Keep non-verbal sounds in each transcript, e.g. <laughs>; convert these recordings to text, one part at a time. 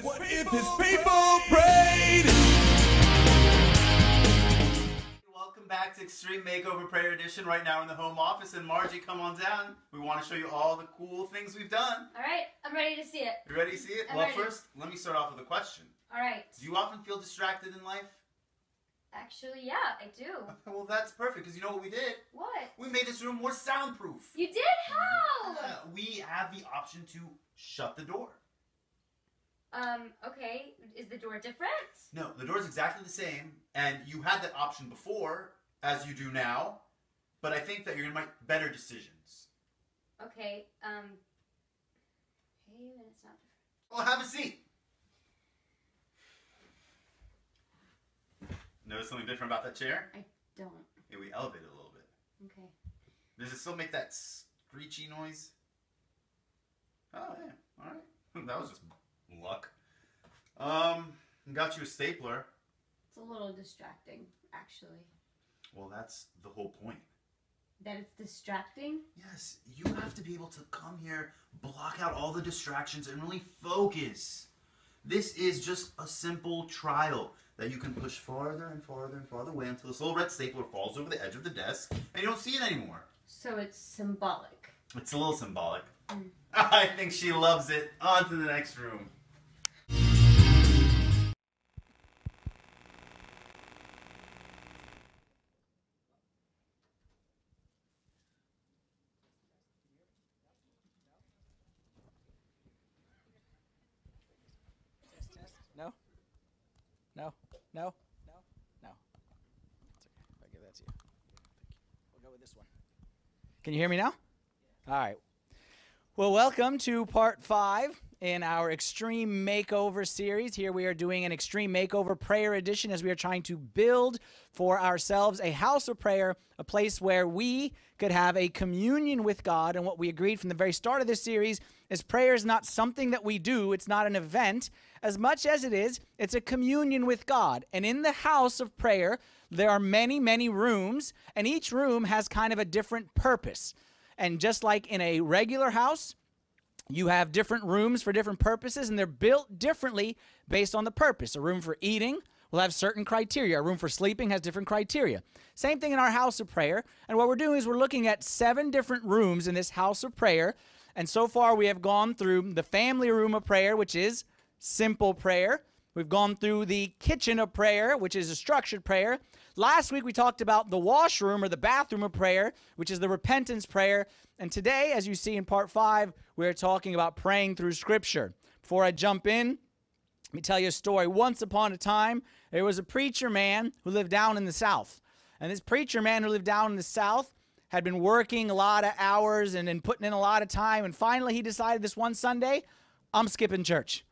What if his people prayed? Welcome back to Extreme Makeover Prayer Edition right now in the home office. And Margie, come on down. We want to show you all the cool things we've done. All right, I'm ready to see it. You ready to see it? I'm well, ready. first, let me start off with a question. All right. Do you often feel distracted in life? Actually, yeah, I do. <laughs> well, that's perfect because you know what we did? What? We made this room more soundproof. You did? How? Yeah, we have the option to shut the door. Um, okay. Is the door different? No, the door's exactly the same, and you had that option before, as you do now. But I think that you're gonna make better decisions. Okay, um. Hey, then it's not different. Well, have a seat. Notice something different about that chair? I don't. Yeah, we elevate it a little bit. Okay. Does it still make that screechy noise? Oh yeah, all right. <laughs> that was just luck. Um, got you a stapler. It's a little distracting, actually. Well, that's the whole point. That it's distracting? Yes, you have to be able to come here, block out all the distractions, and really focus. This is just a simple trial that you can push farther and farther and farther away until this little red stapler falls over the edge of the desk and you don't see it anymore. So it's symbolic. It's a little symbolic. Mm. <laughs> I think she loves it. On to the next room. No? No? No? No. It's okay. I'll give that to you. Thank you. We'll go with this one. Can you hear me now? All right. Well, welcome to part five in our Extreme Makeover series. Here we are doing an Extreme Makeover Prayer Edition as we are trying to build for ourselves a house of prayer, a place where we could have a communion with God. And what we agreed from the very start of this series is prayer is not something that we do, it's not an event. As much as it is, it's a communion with God. And in the house of prayer, there are many, many rooms, and each room has kind of a different purpose. And just like in a regular house, you have different rooms for different purposes, and they're built differently based on the purpose. A room for eating will have certain criteria. A room for sleeping has different criteria. Same thing in our house of prayer. And what we're doing is we're looking at seven different rooms in this house of prayer. And so far, we have gone through the family room of prayer, which is simple prayer. We've gone through the kitchen of prayer, which is a structured prayer. Last week we talked about the washroom or the bathroom of prayer, which is the repentance prayer. And today, as you see in part five, we're talking about praying through scripture. Before I jump in, let me tell you a story. Once upon a time, there was a preacher man who lived down in the South. And this preacher man who lived down in the South had been working a lot of hours and, and putting in a lot of time. And finally, he decided this one Sunday, I'm skipping church.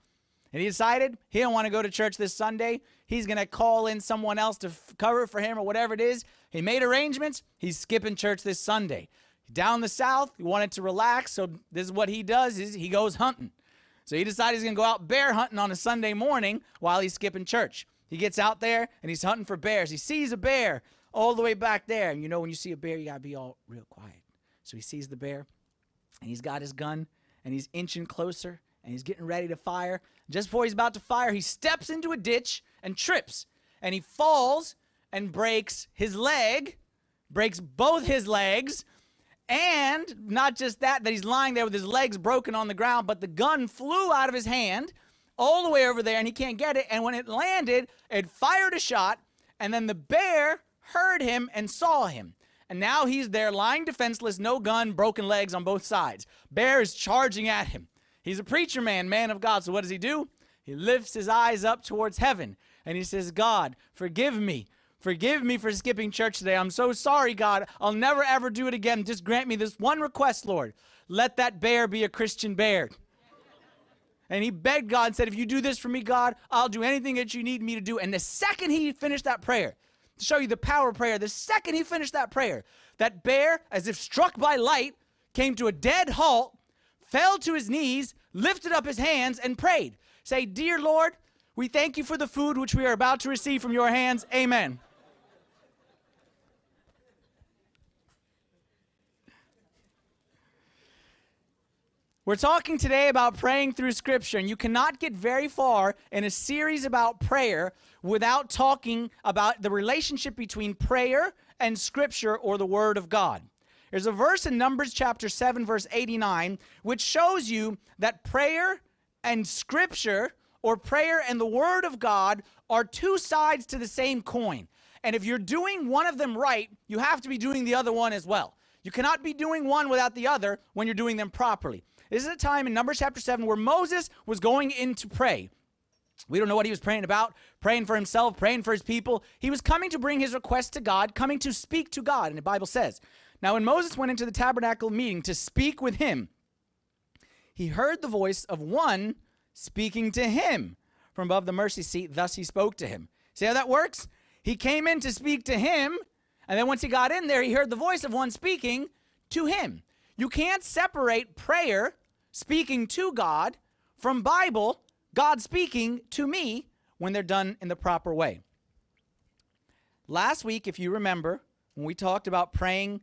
And he decided he don't want to go to church this Sunday. He's going to call in someone else to f- cover for him or whatever it is. He made arrangements. He's skipping church this Sunday. Down the south, he wanted to relax, so this is what he does is he goes hunting. So he decided he's going to go out bear hunting on a Sunday morning while he's skipping church. He gets out there and he's hunting for bears. He sees a bear all the way back there. And you know when you see a bear, you got to be all real quiet. So he sees the bear and he's got his gun and he's inching closer and he's getting ready to fire. Just before he's about to fire, he steps into a ditch and trips and he falls and breaks his leg, breaks both his legs. And not just that, that he's lying there with his legs broken on the ground, but the gun flew out of his hand all the way over there and he can't get it. And when it landed, it fired a shot. And then the bear heard him and saw him. And now he's there lying defenseless, no gun, broken legs on both sides. Bear is charging at him. He's a preacher man, man of God. So what does he do? He lifts his eyes up towards heaven and he says, God, forgive me. Forgive me for skipping church today. I'm so sorry, God. I'll never ever do it again. Just grant me this one request, Lord. Let that bear be a Christian bear. And he begged God and said, If you do this for me, God, I'll do anything that you need me to do. And the second he finished that prayer, to show you the power of prayer, the second he finished that prayer, that bear, as if struck by light, came to a dead halt, fell to his knees, lifted up his hands, and prayed. Say, Dear Lord, we thank you for the food which we are about to receive from your hands. Amen. We're talking today about praying through Scripture, and you cannot get very far in a series about prayer without talking about the relationship between prayer and Scripture or the Word of God. There's a verse in Numbers chapter 7, verse 89, which shows you that prayer and Scripture, or prayer and the Word of God, are two sides to the same coin. And if you're doing one of them right, you have to be doing the other one as well. You cannot be doing one without the other when you're doing them properly. This is a time in Numbers chapter 7 where Moses was going in to pray. We don't know what he was praying about, praying for himself, praying for his people. He was coming to bring his request to God, coming to speak to God, and the Bible says. Now, when Moses went into the tabernacle meeting to speak with him, he heard the voice of one speaking to him from above the mercy seat. Thus he spoke to him. See how that works? He came in to speak to him, and then once he got in there, he heard the voice of one speaking to him. You can't separate prayer, speaking to God, from Bible, God speaking to me when they're done in the proper way. Last week, if you remember, when we talked about praying,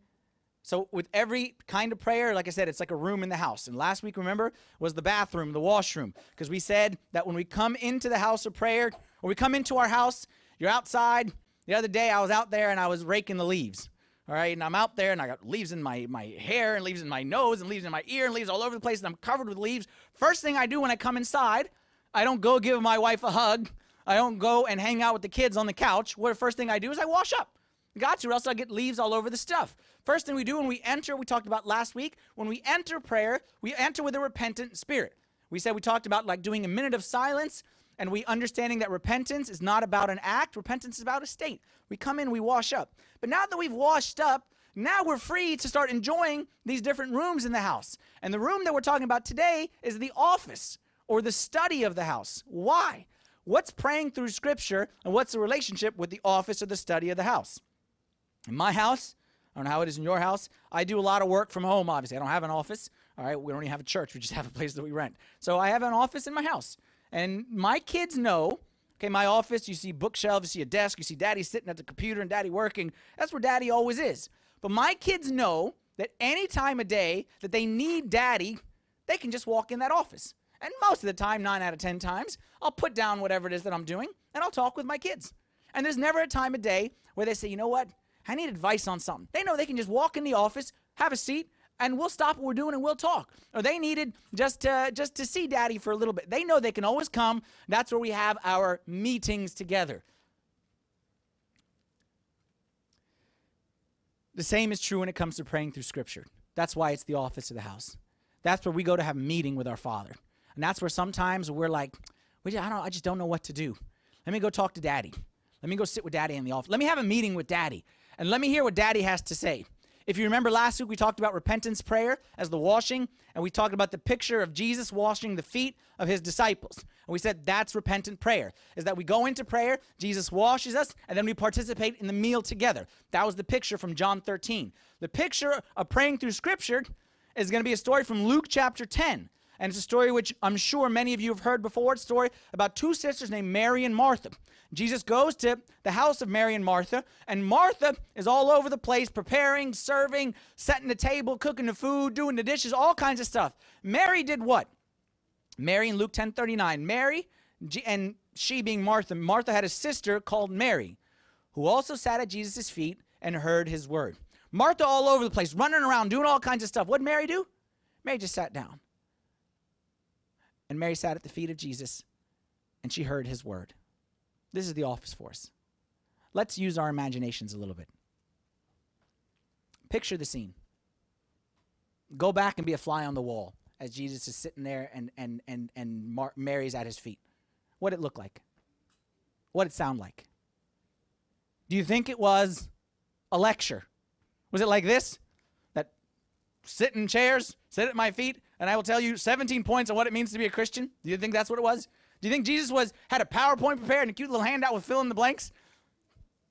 so with every kind of prayer, like I said, it's like a room in the house. And last week, remember, was the bathroom, the washroom, because we said that when we come into the house of prayer, or we come into our house, you're outside. The other day, I was out there and I was raking the leaves. All right, and I'm out there and I got leaves in my, my hair and leaves in my nose and leaves in my ear and leaves all over the place and I'm covered with leaves. First thing I do when I come inside, I don't go give my wife a hug. I don't go and hang out with the kids on the couch. What the first thing I do is I wash up. Got to, or else I get leaves all over the stuff. First thing we do when we enter, we talked about last week, when we enter prayer, we enter with a repentant spirit. We said we talked about like doing a minute of silence and we understanding that repentance is not about an act, repentance is about a state. We come in, we wash up. But now that we've washed up, now we're free to start enjoying these different rooms in the house. And the room that we're talking about today is the office or the study of the house. Why? What's praying through scripture and what's the relationship with the office or the study of the house? In my house, I don't know how it is in your house. I do a lot of work from home, obviously. I don't have an office. All right, we don't even have a church. We just have a place that we rent. So I have an office in my house. And my kids know, okay, my office, you see bookshelves, you see a desk, you see daddy sitting at the computer and daddy working. That's where daddy always is. But my kids know that any time of day that they need daddy, they can just walk in that office. And most of the time, nine out of 10 times, I'll put down whatever it is that I'm doing and I'll talk with my kids. And there's never a time of day where they say, you know what? I need advice on something. They know they can just walk in the office, have a seat, and we'll stop what we're doing and we'll talk. Or they needed just to, just to see daddy for a little bit. They know they can always come. That's where we have our meetings together. The same is true when it comes to praying through scripture. That's why it's the office of the house. That's where we go to have a meeting with our Father. And that's where sometimes we're like, I don't I just don't know what to do. Let me go talk to daddy. Let me go sit with daddy in the office. Let me have a meeting with daddy. And let me hear what daddy has to say. If you remember last week, we talked about repentance prayer as the washing, and we talked about the picture of Jesus washing the feet of his disciples. And we said that's repentant prayer, is that we go into prayer, Jesus washes us, and then we participate in the meal together. That was the picture from John 13. The picture of praying through Scripture is going to be a story from Luke chapter 10. And it's a story which I'm sure many of you have heard before. It's a story about two sisters named Mary and Martha. Jesus goes to the house of Mary and Martha, and Martha is all over the place, preparing, serving, setting the table, cooking the food, doing the dishes, all kinds of stuff. Mary did what? Mary in Luke 10:39. Mary and she being Martha, Martha had a sister called Mary, who also sat at Jesus' feet and heard his word. Martha all over the place, running around, doing all kinds of stuff. What Mary do? Mary just sat down. And Mary sat at the feet of Jesus and she heard his word. This is the office force. Let's use our imaginations a little bit. Picture the scene. Go back and be a fly on the wall as Jesus is sitting there and, and, and, and Mar- Mary's at his feet. What it look like? What it sound like? Do you think it was a lecture? Was it like this? Sit in chairs, sit at my feet, and I will tell you 17 points on what it means to be a Christian? Do you think that's what it was? Do you think Jesus was had a PowerPoint prepared and a cute little handout with fill in the blanks?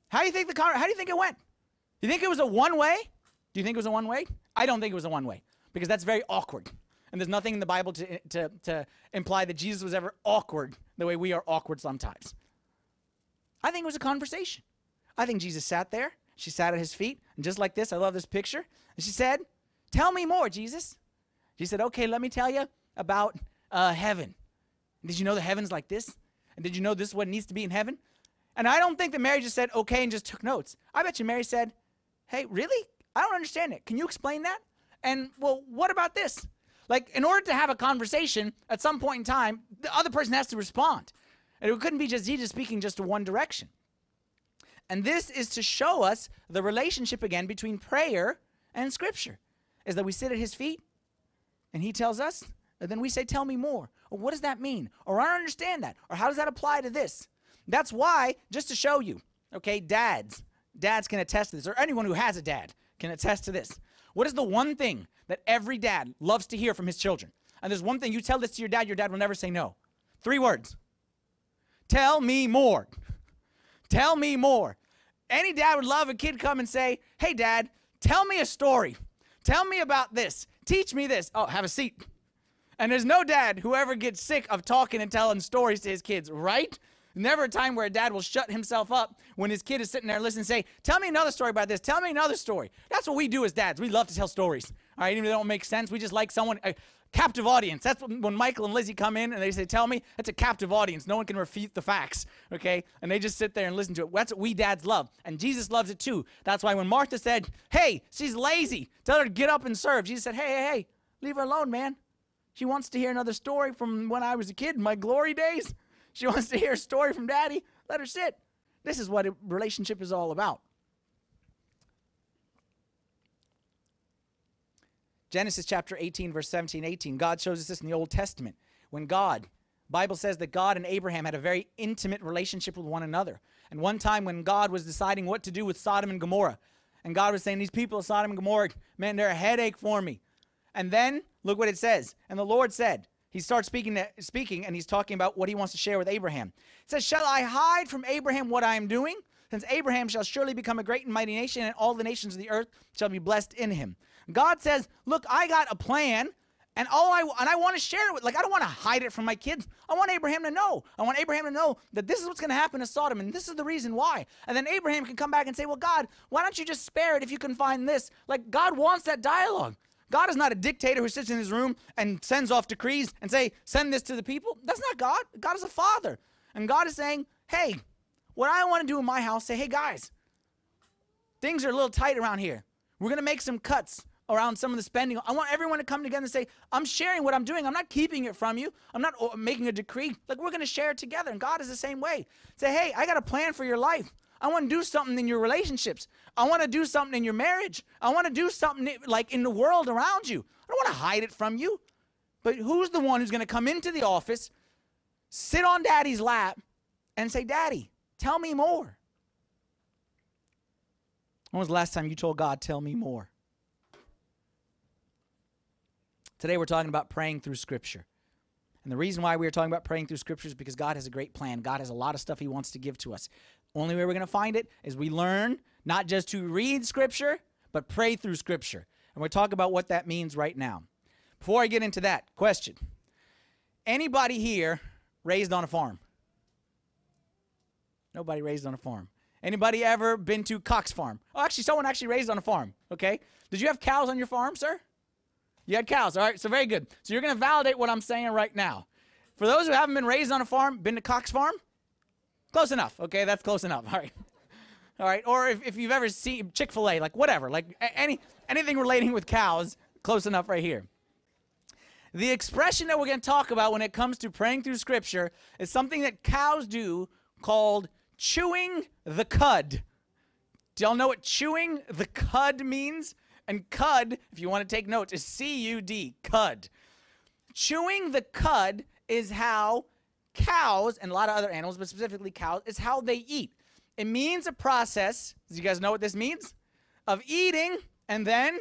How do you think the how do you think it went? Do you think it was a one way? Do you think it was a one way? I don't think it was a one way because that's very awkward. And there's nothing in the Bible to, to, to imply that Jesus was ever awkward the way we are awkward sometimes. I think it was a conversation. I think Jesus sat there. She sat at his feet. And just like this, I love this picture. And she said, Tell me more, Jesus. She said, Okay, let me tell you about uh, heaven. Did you know the heaven's like this? And did you know this is what needs to be in heaven? And I don't think that Mary just said, Okay, and just took notes. I bet you Mary said, Hey, really? I don't understand it. Can you explain that? And well, what about this? Like, in order to have a conversation at some point in time, the other person has to respond. And it couldn't be just Jesus speaking just one direction. And this is to show us the relationship again between prayer and scripture. Is that we sit at his feet and he tells us, and then we say, Tell me more. Or what does that mean? Or I don't understand that. Or how does that apply to this? That's why, just to show you, okay, dads, dads can attest to this, or anyone who has a dad can attest to this. What is the one thing that every dad loves to hear from his children? And there's one thing you tell this to your dad, your dad will never say no. Three words Tell me more. Tell me more. Any dad would love a kid come and say, Hey, dad, tell me a story. Tell me about this. Teach me this. Oh, have a seat. And there's no dad who ever gets sick of talking and telling stories to his kids, right? Never a time where a dad will shut himself up when his kid is sitting there listening and say, Tell me another story about this. Tell me another story. That's what we do as dads. We love to tell stories. All right, even if they don't make sense, we just like someone, a captive audience. That's when, Michael and Lizzie come in and they say, Tell me, that's a captive audience. No one can refute the facts, okay? And they just sit there and listen to it. That's what we dads love. And Jesus loves it too. That's why when Martha said, Hey, she's lazy, tell her to get up and serve, Jesus said, Hey, hey, hey, leave her alone, man. She wants to hear another story from when I was a kid, my glory days. She <laughs> wants to hear a story from daddy. Let her sit. This is what a relationship is all about. Genesis chapter 18, verse 17, 18. God shows us this in the Old Testament. When God, Bible says that God and Abraham had a very intimate relationship with one another. And one time when God was deciding what to do with Sodom and Gomorrah, and God was saying, These people of Sodom and Gomorrah, man, they're a headache for me. And then look what it says. And the Lord said, he starts speaking, to, speaking, and he's talking about what he wants to share with Abraham. It says, Shall I hide from Abraham what I am doing? Since Abraham shall surely become a great and mighty nation, and all the nations of the earth shall be blessed in him. God says, Look, I got a plan, and all I and I want to share it with like I don't want to hide it from my kids. I want Abraham to know. I want Abraham to know that this is what's going to happen to Sodom, and this is the reason why. And then Abraham can come back and say, Well, God, why don't you just spare it if you can find this? Like God wants that dialogue. God is not a dictator who sits in his room and sends off decrees and say, send this to the people. That's not God. God is a father. And God is saying, hey, what I want to do in my house, say, hey guys, things are a little tight around here. We're going to make some cuts around some of the spending. I want everyone to come together and say, I'm sharing what I'm doing. I'm not keeping it from you. I'm not making a decree. Like, we're going to share it together. And God is the same way. Say, hey, I got a plan for your life. I want to do something in your relationships. I want to do something in your marriage. I want to do something like in the world around you. I don't want to hide it from you. But who's the one who's going to come into the office, sit on daddy's lap, and say, Daddy, tell me more? When was the last time you told God, Tell me more? Today we're talking about praying through Scripture. And the reason why we are talking about praying through Scripture is because God has a great plan. God has a lot of stuff He wants to give to us. Only way we're going to find it is we learn not just to read Scripture, but pray through Scripture. And we'll talk about what that means right now. Before I get into that, question Anybody here raised on a farm? Nobody raised on a farm. Anybody ever been to Cox Farm? Oh, actually, someone actually raised on a farm. Okay. Did you have cows on your farm, sir? You had cows. All right. So very good. So you're going to validate what I'm saying right now. For those who haven't been raised on a farm, been to Cox Farm? Close enough. Okay, that's close enough. <laughs> All right. All right. Or if, if you've ever seen Chick fil A, like whatever, like any anything relating with cows, close enough right here. The expression that we're going to talk about when it comes to praying through scripture is something that cows do called chewing the cud. Do y'all know what chewing the cud means? And cud, if you want to take notes, is C U D, cud. Chewing the cud is how cows and a lot of other animals, but specifically cows, is how they eat. It means a process. Do you guys know what this means? Of eating and then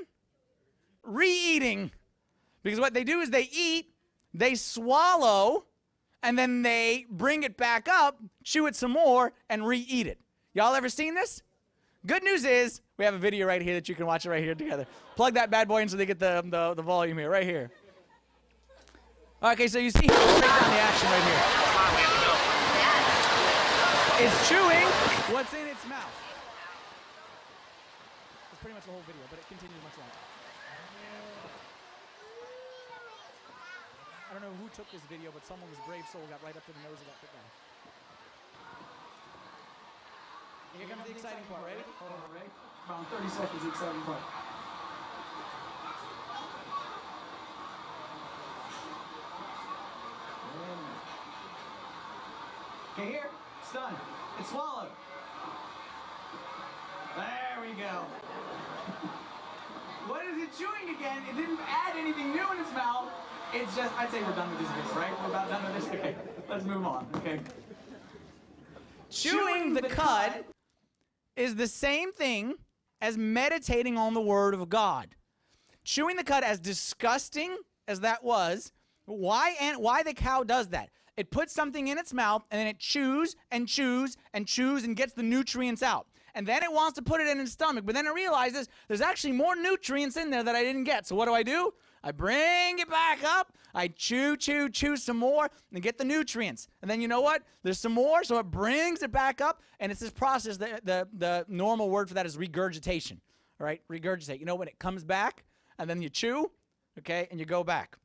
re-eating. Because what they do is they eat, they swallow, and then they bring it back up, chew it some more, and re-eat it. Y'all ever seen this? Good news is we have a video right here that you can watch it right here together. Plug that bad boy in so they get the, the, the volume here, right here. Okay, so you see, break down the action right here. It's chewing what's in its mouth. It's pretty much the whole video, but it continues much longer. I don't know who took this video, but someone was brave soul, got right up to the nose of that put down. Here comes the exciting part. Ready? Hold on, ready? Around 30 seconds, the exciting part. Okay, here, it's done. It's swallowed. There we go. <laughs> What is it chewing again? It didn't add anything new in its mouth. It's just, I'd say we're done with this video, right? We're about done with this. Okay, let's move on. Okay. Chewing the cud is the same thing as meditating on the Word of God. Chewing the cud, as disgusting as that was, why and why the cow does that? It puts something in its mouth and then it chews and chews and chews and gets the nutrients out. And then it wants to put it in its stomach, but then it realizes there's actually more nutrients in there that I didn't get. So what do I do? I bring it back up. I chew, chew, chew some more and get the nutrients. And then you know what? There's some more, so it brings it back up. And it's this process. The, the, the normal word for that is regurgitation. All right, regurgitate. You know when it comes back and then you chew, okay, and you go back.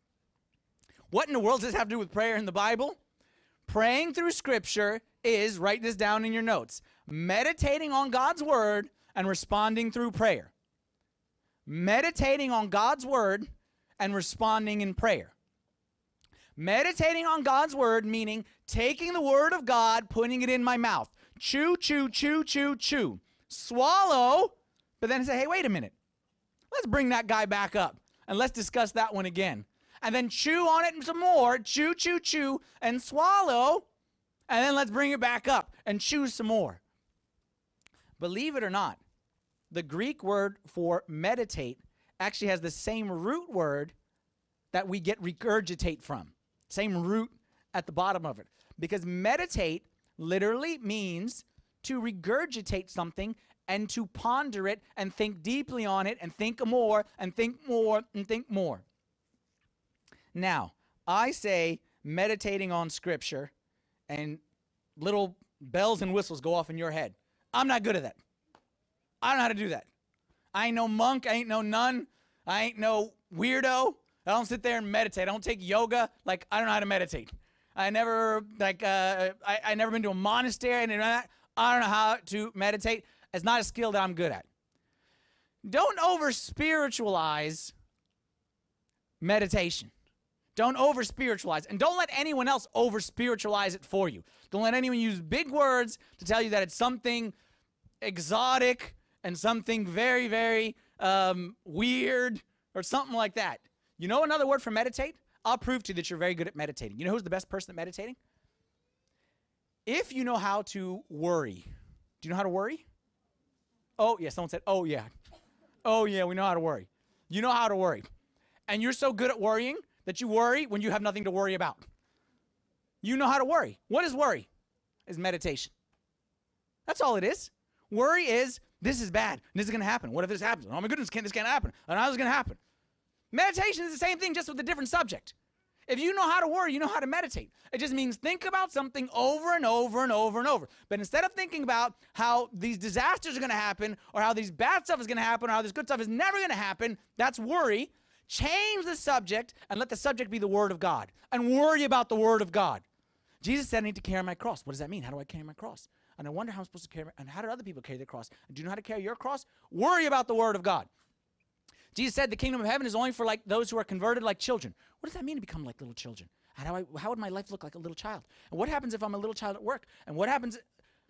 What in the world does this have to do with prayer in the Bible? Praying through Scripture is, write this down in your notes, meditating on God's Word and responding through prayer. Meditating on God's Word and responding in prayer. Meditating on God's Word, meaning taking the Word of God, putting it in my mouth. Chew, chew, chew, chew, chew. Swallow, but then say, hey, wait a minute. Let's bring that guy back up and let's discuss that one again and then chew on it some more, chew, chew, chew, and swallow, and then let's bring it back up and chew some more. Believe it or not, the Greek word for meditate actually has the same root word that we get regurgitate from. Same root at the bottom of it. Because meditate literally means to regurgitate something and to ponder it and think deeply on it and think more and think more and think more. Now, I say meditating on scripture and little bells and whistles go off in your head. I'm not good at that. I don't know how to do that. I ain't no monk. I ain't no nun. I ain't no weirdo. I don't sit there and meditate. I don't take yoga. Like, I don't know how to meditate. I never, like, uh, I, I never been to a monastery. And I don't know how to meditate. It's not a skill that I'm good at. Don't over spiritualize meditation. Don't over spiritualize. And don't let anyone else over spiritualize it for you. Don't let anyone use big words to tell you that it's something exotic and something very, very um, weird or something like that. You know another word for meditate? I'll prove to you that you're very good at meditating. You know who's the best person at meditating? If you know how to worry. Do you know how to worry? Oh, yeah, someone said, oh, yeah. Oh, yeah, we know how to worry. You know how to worry. And you're so good at worrying that you worry when you have nothing to worry about. You know how to worry. What is worry? Is meditation. That's all it is. Worry is this is bad. This is going to happen. What if this happens? Oh my goodness, can this can't happen? And how is it going to happen? Meditation is the same thing, just with a different subject. If you know how to worry, you know how to meditate. It just means think about something over and over and over and over. But instead of thinking about how these disasters are going to happen, or how these bad stuff is going to happen, or how this good stuff is never going to happen, that's worry. Change the subject and let the subject be the Word of God and worry about the Word of God. Jesus said, I need to carry my cross. What does that mean? How do I carry my cross? And I wonder how I'm supposed to carry, and how do other people carry their cross? And do you know how to carry your cross? Worry about the Word of God. Jesus said the kingdom of heaven is only for like those who are converted like children. What does that mean to become like little children? How, do I, how would my life look like a little child? And what happens if I'm a little child at work? And what happens?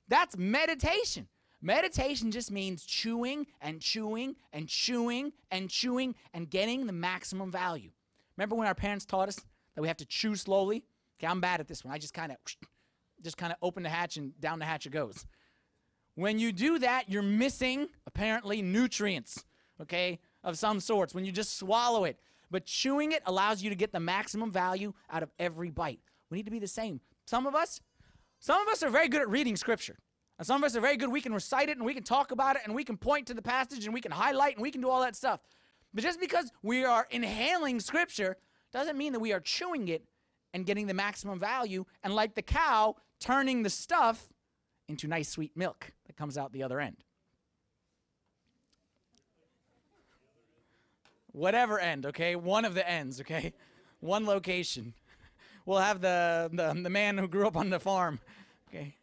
That's meditation. Meditation just means chewing and chewing and chewing and chewing and getting the maximum value. Remember when our parents taught us that we have to chew slowly? Okay, I'm bad at this one. I just kind of just kind of open the hatch and down the hatch it goes. When you do that, you're missing apparently nutrients, okay, of some sorts when you just swallow it. But chewing it allows you to get the maximum value out of every bite. We need to be the same. Some of us, some of us are very good at reading scripture. And some of us are very good. We can recite it and we can talk about it and we can point to the passage and we can highlight and we can do all that stuff. But just because we are inhaling scripture doesn't mean that we are chewing it and getting the maximum value and like the cow turning the stuff into nice sweet milk that comes out the other end. Whatever end, okay? One of the ends, okay? One location. we'll have the, the the man who grew up on the farm. Okay.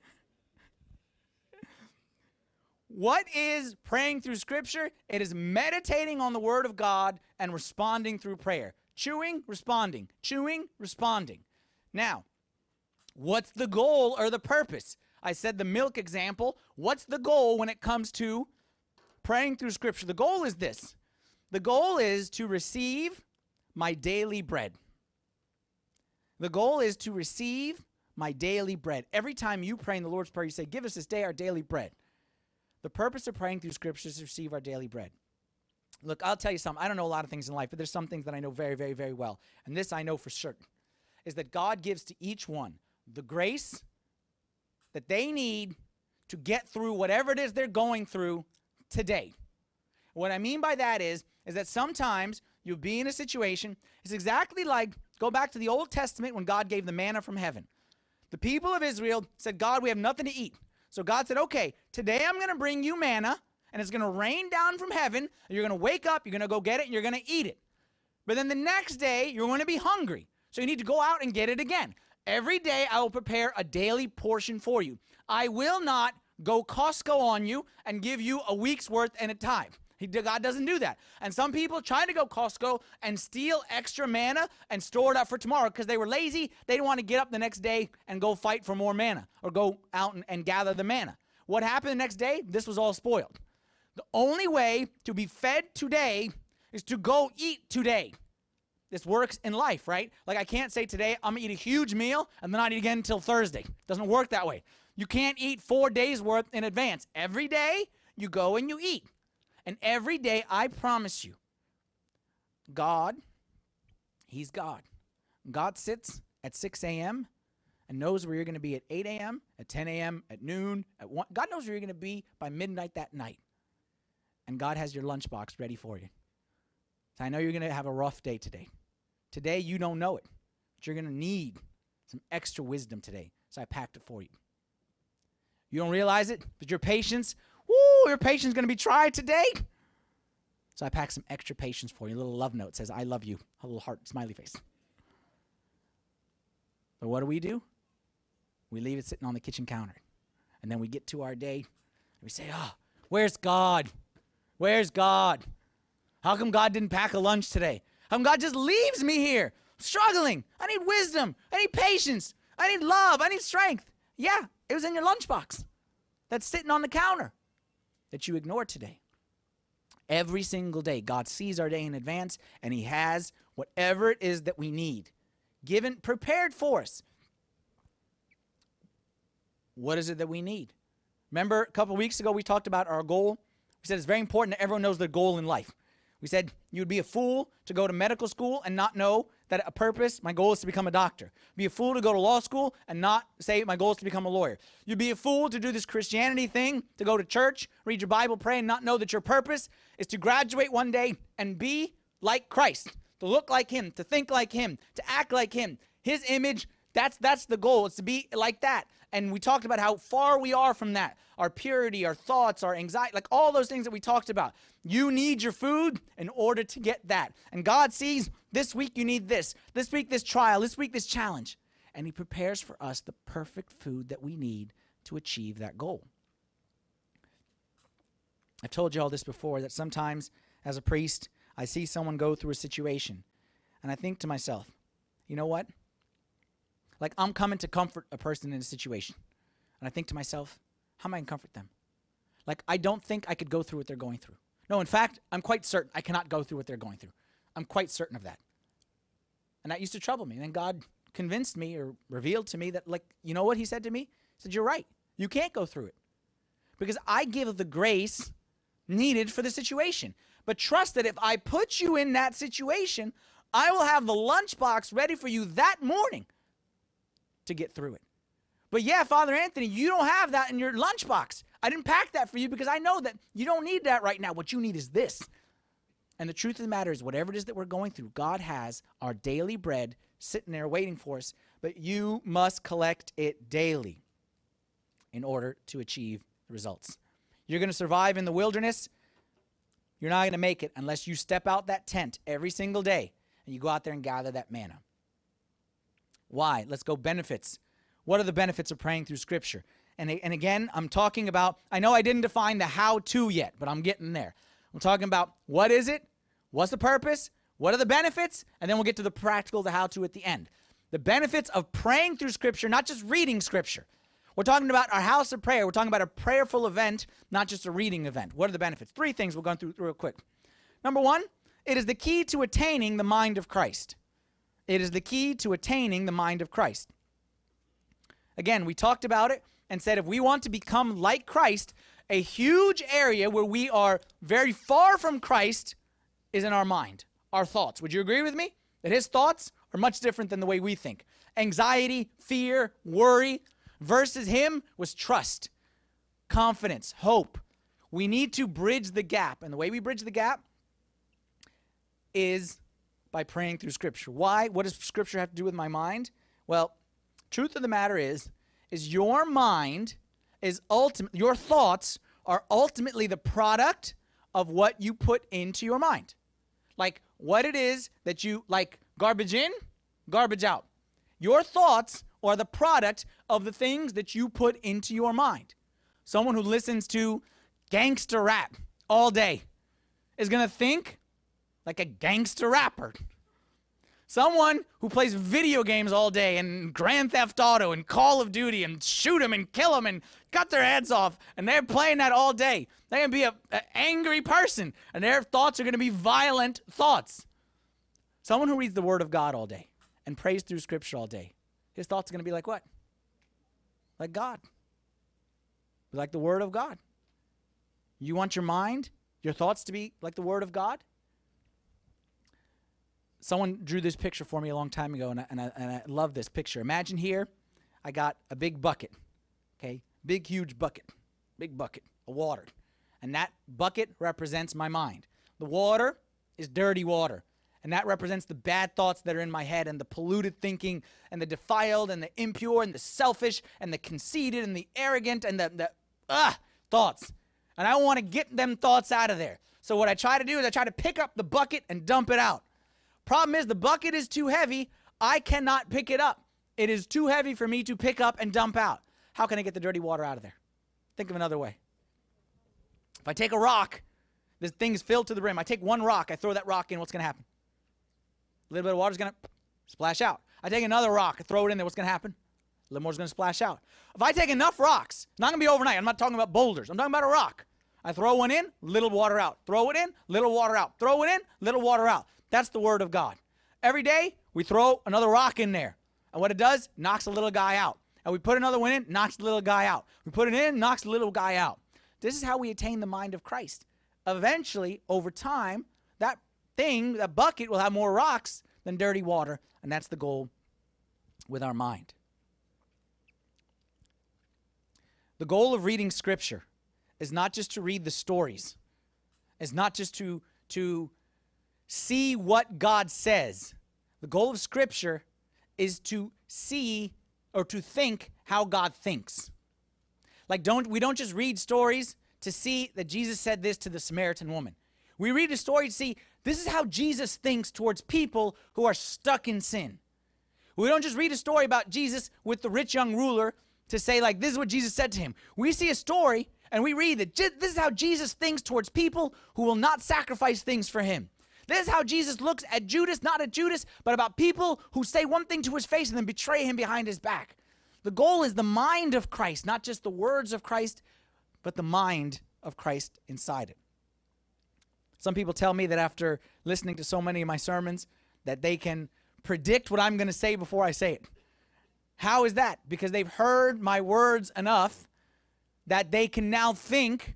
What is praying through scripture? It is meditating on the word of God and responding through prayer. Chewing, responding. Chewing, responding. Now, what's the goal or the purpose? I said the milk example. What's the goal when it comes to praying through scripture? The goal is this the goal is to receive my daily bread. The goal is to receive my daily bread. Every time you pray in the Lord's Prayer, you say, Give us this day our daily bread. The purpose of praying through scripture is to receive our daily bread. Look, I'll tell you something. I don't know a lot of things in life, but there's some things that I know very, very, very well. And this I know for certain is that God gives to each one the grace that they need to get through whatever it is they're going through today. What I mean by that is, is that sometimes you'll be in a situation, it's exactly like go back to the Old Testament when God gave the manna from heaven. The people of Israel said, God, we have nothing to eat. So God said, okay, today I'm going to bring you manna, and it's going to rain down from heaven. You're going to wake up, you're going to go get it, and you're going to eat it. But then the next day, you're going to be hungry. So you need to go out and get it again. Every day, I will prepare a daily portion for you. I will not go Costco on you and give you a week's worth in a time. God doesn't do that. And some people try to go Costco and steal extra manna and store it up for tomorrow because they were lazy. They didn't want to get up the next day and go fight for more manna or go out and, and gather the manna. What happened the next day? This was all spoiled. The only way to be fed today is to go eat today. This works in life, right? Like I can't say today I'm gonna eat a huge meal and then not eat again until Thursday. Doesn't work that way. You can't eat four days worth in advance. Every day you go and you eat. And every day, I promise you, God, He's God. God sits at 6 a.m. and knows where you're to be at 8 a.m., at 10 a.m., at noon, at 1. God knows where you're to be by midnight that night. And God has your lunchbox ready for you. So I know you're going to have a rough day today. Today, you don't know it, but you're going to need some extra wisdom today. So I packed it for you. You don't realize it, but your patience Woo, your patience is going to be tried today. So I packed some extra patience for you. A little love note says, I love you. A little heart smiley face. But what do we do? We leave it sitting on the kitchen counter. And then we get to our day and we say, Oh, where's God? Where's God? How come God didn't pack a lunch today? How come God just leaves me here struggling? I need wisdom. I need patience. I need love. I need strength. Yeah, it was in your lunchbox that's sitting on the counter that you ignore today. Every single day, God sees our day in advance and He has whatever it is that we need given, prepared for us. What is it that we need? Remember a couple weeks ago, we talked about our goal. We said it's very important that everyone knows their goal in life. We said you would be a fool to go to medical school and not know that a purpose, my goal is to become a doctor. Be a fool to go to law school and not say my goal is to become a lawyer. You'd be a fool to do this Christianity thing, to go to church, read your Bible, pray, and not know that your purpose is to graduate one day and be like Christ, to look like him, to think like him, to act like him. His image, that's that's the goal. It's to be like that. And we talked about how far we are from that. Our purity, our thoughts, our anxiety, like all those things that we talked about. You need your food in order to get that. And God sees this week you need this. This week, this trial. This week, this challenge. And He prepares for us the perfect food that we need to achieve that goal. I've told you all this before that sometimes as a priest, I see someone go through a situation and I think to myself, you know what? Like I'm coming to comfort a person in a situation. And I think to myself, how am I going to comfort them? Like I don't think I could go through what they're going through. No, in fact, I'm quite certain I cannot go through what they're going through. I'm quite certain of that. And that used to trouble me. And then God convinced me or revealed to me that, like, you know what He said to me? He said, You're right. You can't go through it. Because I give the grace needed for the situation. But trust that if I put you in that situation, I will have the lunchbox ready for you that morning to get through it. But yeah, Father Anthony, you don't have that in your lunchbox. I didn't pack that for you because I know that you don't need that right now. What you need is this. And the truth of the matter is, whatever it is that we're going through, God has our daily bread sitting there waiting for us, but you must collect it daily in order to achieve the results. You're going to survive in the wilderness. You're not going to make it unless you step out that tent every single day and you go out there and gather that manna. Why? Let's go benefits. What are the benefits of praying through Scripture? And, and again, I'm talking about, I know I didn't define the how to yet, but I'm getting there. I'm talking about what is it? What's the purpose? What are the benefits? And then we'll get to the practical, the how to at the end. The benefits of praying through Scripture, not just reading Scripture. We're talking about our house of prayer. We're talking about a prayerful event, not just a reading event. What are the benefits? Three things we'll go through real quick. Number one, it is the key to attaining the mind of Christ. It is the key to attaining the mind of Christ. Again, we talked about it and said if we want to become like Christ, a huge area where we are very far from Christ is in our mind, our thoughts. Would you agree with me? That his thoughts are much different than the way we think. Anxiety, fear, worry versus him was trust, confidence, hope. We need to bridge the gap. And the way we bridge the gap is by praying through scripture. Why? What does scripture have to do with my mind? Well, truth of the matter is is your mind is ultimate your thoughts are ultimately the product of what you put into your mind. Like what it is that you like garbage in, garbage out. Your thoughts are the product of the things that you put into your mind. Someone who listens to gangster rap all day is going to think like a gangster rapper. Someone who plays video games all day and Grand Theft Auto and Call of Duty and shoot them and kill them and cut their heads off and they're playing that all day. They're going to be an angry person and their thoughts are going to be violent thoughts. Someone who reads the Word of God all day and prays through Scripture all day, his thoughts are going to be like what? Like God. Like the Word of God. You want your mind, your thoughts to be like the Word of God? Someone drew this picture for me a long time ago, and I, and I, and I love this picture. Imagine here, I got a big bucket, okay? Big, huge bucket, big bucket of water. And that bucket represents my mind. The water is dirty water. And that represents the bad thoughts that are in my head and the polluted thinking and the defiled and the impure and the selfish and the conceited and the arrogant and the, the thoughts. And I want to get them thoughts out of there. So what I try to do is I try to pick up the bucket and dump it out. Problem is the bucket is too heavy. I cannot pick it up. It is too heavy for me to pick up and dump out. How can I get the dirty water out of there? Think of another way. If I take a rock, this thing is filled to the rim. I take one rock, I throw that rock in, what's going to happen? A little bit of water is going to splash out. I take another rock, I throw it in there, what's going to happen? A little more is going to splash out. If I take enough rocks, not going to be overnight. I'm not talking about boulders. I'm talking about a rock. I throw one in, little water out. Throw it in, little water out. Throw it in, little water out. That's the word of God. Every day, we throw another rock in there. And what it does, knocks a little guy out. And we put another one in, knocks the little guy out. We put it in, knocks the little guy out. This is how we attain the mind of Christ. Eventually, over time, that thing, that bucket will have more rocks than dirty water. And that's the goal with our mind. The goal of reading scripture is not just to read the stories, is not just to, to see what God says. The goal of scripture is to see or to think how God thinks. Like don't we don't just read stories to see that Jesus said this to the Samaritan woman. We read a story to see this is how Jesus thinks towards people who are stuck in sin. We don't just read a story about Jesus with the rich young ruler to say, like, this is what Jesus said to him. We see a story and we read that this is how Jesus thinks towards people who will not sacrifice things for him. This is how Jesus looks at Judas, not at Judas, but about people who say one thing to his face and then betray him behind his back. The goal is the mind of Christ, not just the words of Christ, but the mind of Christ inside it. Some people tell me that after listening to so many of my sermons that they can predict what I'm going to say before I say it. How is that? Because they've heard my words enough that they can now think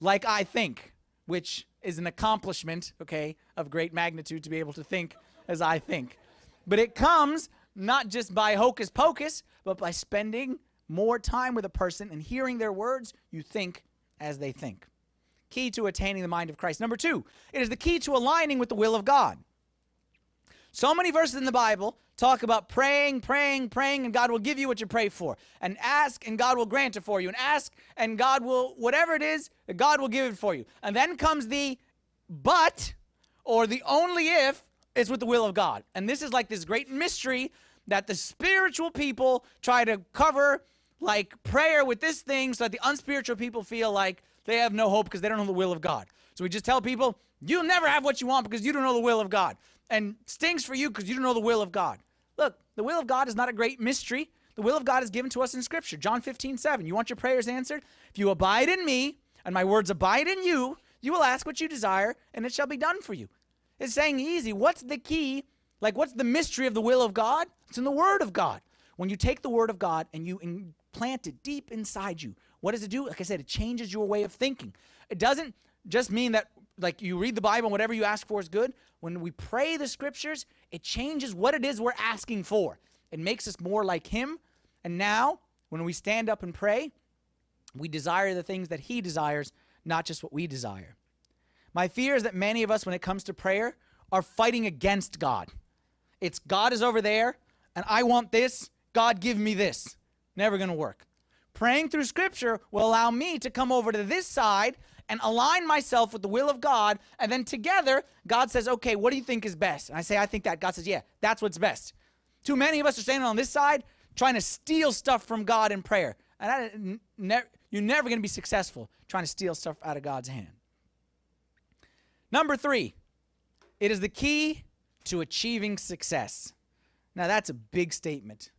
like I think, which is an accomplishment, okay, of great magnitude to be able to think as I think. But it comes not just by hocus pocus, but by spending more time with a person and hearing their words, you think as they think. Key to attaining the mind of Christ. Number two, it is the key to aligning with the will of God. So many verses in the Bible talk about praying, praying, praying, and God will give you what you pray for. And ask, and God will grant it for you. And ask, and God will, whatever it is, God will give it for you. And then comes the but, or the only if, is with the will of God. And this is like this great mystery that the spiritual people try to cover like prayer with this thing so that the unspiritual people feel like they have no hope because they don't know the will of God. So we just tell people, you'll never have what you want because you don't know the will of God. And stings for you because you don't know the will of God. Look, the will of God is not a great mystery. The will of God is given to us in Scripture. John 15, 7. You want your prayers answered? If you abide in me and my words abide in you, you will ask what you desire and it shall be done for you. It's saying easy. What's the key? Like, what's the mystery of the will of God? It's in the Word of God. When you take the Word of God and you implant it deep inside you, what does it do? Like I said, it changes your way of thinking. It doesn't just mean that, like, you read the Bible and whatever you ask for is good. When we pray the Scriptures, it changes what it is we're asking for. It makes us more like Him. And now, when we stand up and pray, we desire the things that He desires, not just what we desire. My fear is that many of us, when it comes to prayer, are fighting against God. It's God is over there, and I want this. God, give me this. Never going to work. Praying through Scripture will allow me to come over to this side and align myself with the will of God. And then together, God says, okay, what do you think is best? And I say, I think that. God says, yeah, that's what's best. Too many of us are standing on this side trying to steal stuff from God in prayer. And ne- you're never going to be successful trying to steal stuff out of God's hand. Number three, it is the key to achieving success. Now, that's a big statement.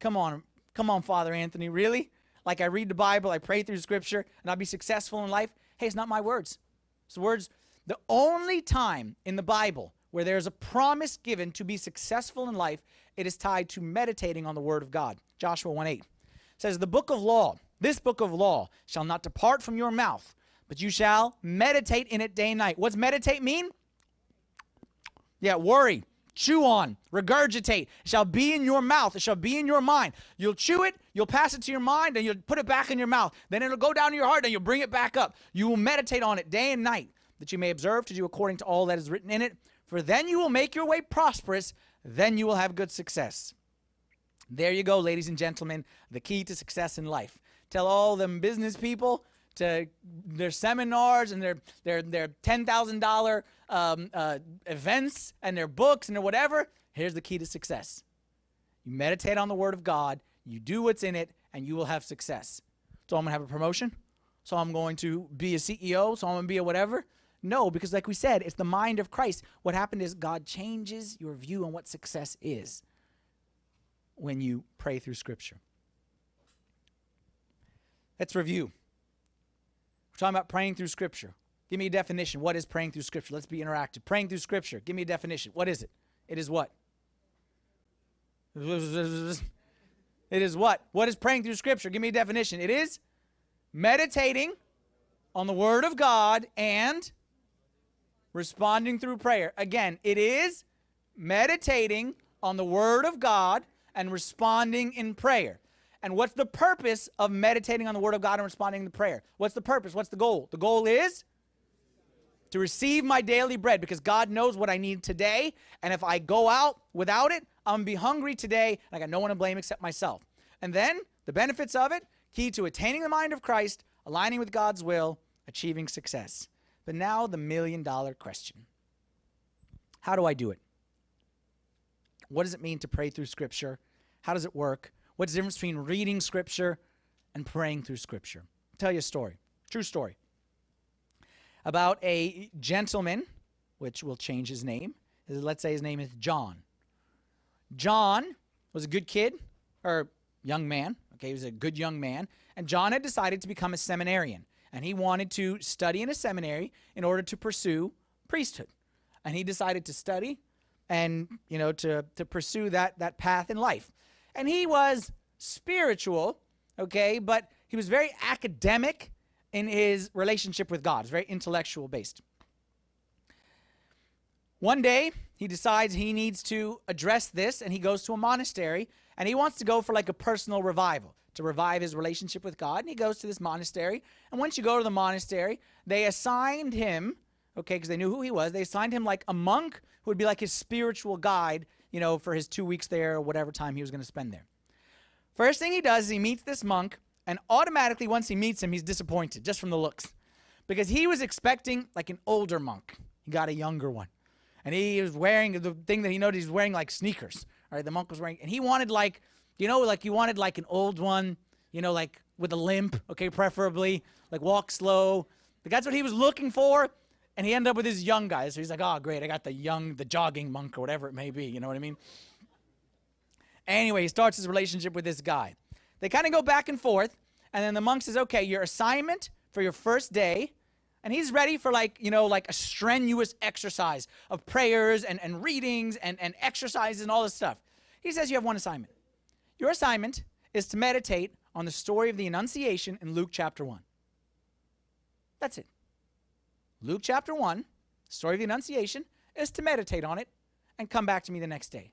Come on, come on, Father Anthony, really? Like I read the Bible, I pray through Scripture, and I'll be successful in life? Hey, it's not my words. It's the words. The only time in the Bible where there's a promise given to be successful in life, it is tied to meditating on the Word of God. Joshua 1 8 says, The book of law, this book of law, shall not depart from your mouth, but you shall meditate in it day and night. What's meditate mean? Yeah, worry, chew on, regurgitate. It shall be in your mouth. It shall be in your mind. You'll chew it, you'll pass it to your mind, and you'll put it back in your mouth. Then it'll go down to your heart, and you'll bring it back up. You will meditate on it day and night, that you may observe to do according to all that is written in it. For then you will make your way prosperous, then you will have good success. There you go, ladies and gentlemen, the key to success in life. Tell all them business people to their seminars and their their their ten thousand dollar um, uh, events and their books and their whatever. Here's the key to success: you meditate on the Word of God, you do what's in it, and you will have success. So I'm gonna have a promotion. So I'm going to be a CEO. So I'm gonna be a whatever. No, because like we said, it's the mind of Christ. What happened is God changes your view on what success is when you pray through Scripture. Let's review. We're talking about praying through Scripture. Give me a definition. What is praying through Scripture? Let's be interactive. Praying through Scripture. Give me a definition. What is it? It is what? It is what? What is praying through Scripture? Give me a definition. It is meditating on the Word of God and responding through prayer. Again, it is meditating on the Word of God and responding in prayer. And what's the purpose of meditating on the Word of God and responding to prayer? What's the purpose? What's the goal? The goal is to receive my daily bread because God knows what I need today. And if I go out without it, I'm going to be hungry today and I got no one to blame except myself. And then the benefits of it key to attaining the mind of Christ, aligning with God's will, achieving success. But now the million dollar question How do I do it? What does it mean to pray through Scripture? How does it work? What's the difference between reading Scripture and praying through Scripture? I'll tell you a story, true story, about a gentleman, which will change his name. Let's say his name is John. John was a good kid, or young man. Okay, he was a good young man. And John had decided to become a seminarian. And he wanted to study in a seminary in order to pursue priesthood. And he decided to study and, you know, to, to pursue that, that path in life. And he was spiritual, okay, but he was very academic in his relationship with God. It's very intellectual based. One day, he decides he needs to address this and he goes to a monastery and he wants to go for like a personal revival to revive his relationship with God. And he goes to this monastery. And once you go to the monastery, they assigned him, okay, because they knew who he was, they assigned him like a monk who would be like his spiritual guide, you know, for his two weeks there or whatever time he was going to spend there. First thing he does is he meets this monk, and automatically, once he meets him, he's disappointed just from the looks because he was expecting like an older monk. He got a younger one. And he was wearing the thing that he noticed he's wearing like sneakers. All right, the monk was wearing, and he wanted like, you know, like you wanted like an old one, you know, like with a limp, okay, preferably, like walk slow. Like, that's what he was looking for, and he ended up with his young guy. So he's like, oh, great, I got the young, the jogging monk or whatever it may be. You know what I mean? Anyway, he starts his relationship with this guy. They kind of go back and forth, and then the monk says, okay, your assignment for your first day and he's ready for like you know like a strenuous exercise of prayers and, and readings and, and exercises and all this stuff. He says you have one assignment. Your assignment is to meditate on the story of the annunciation in luke chapter 1 that's it. Luke chapter 1 story of the annunciation is to meditate on it and come back to me the next day.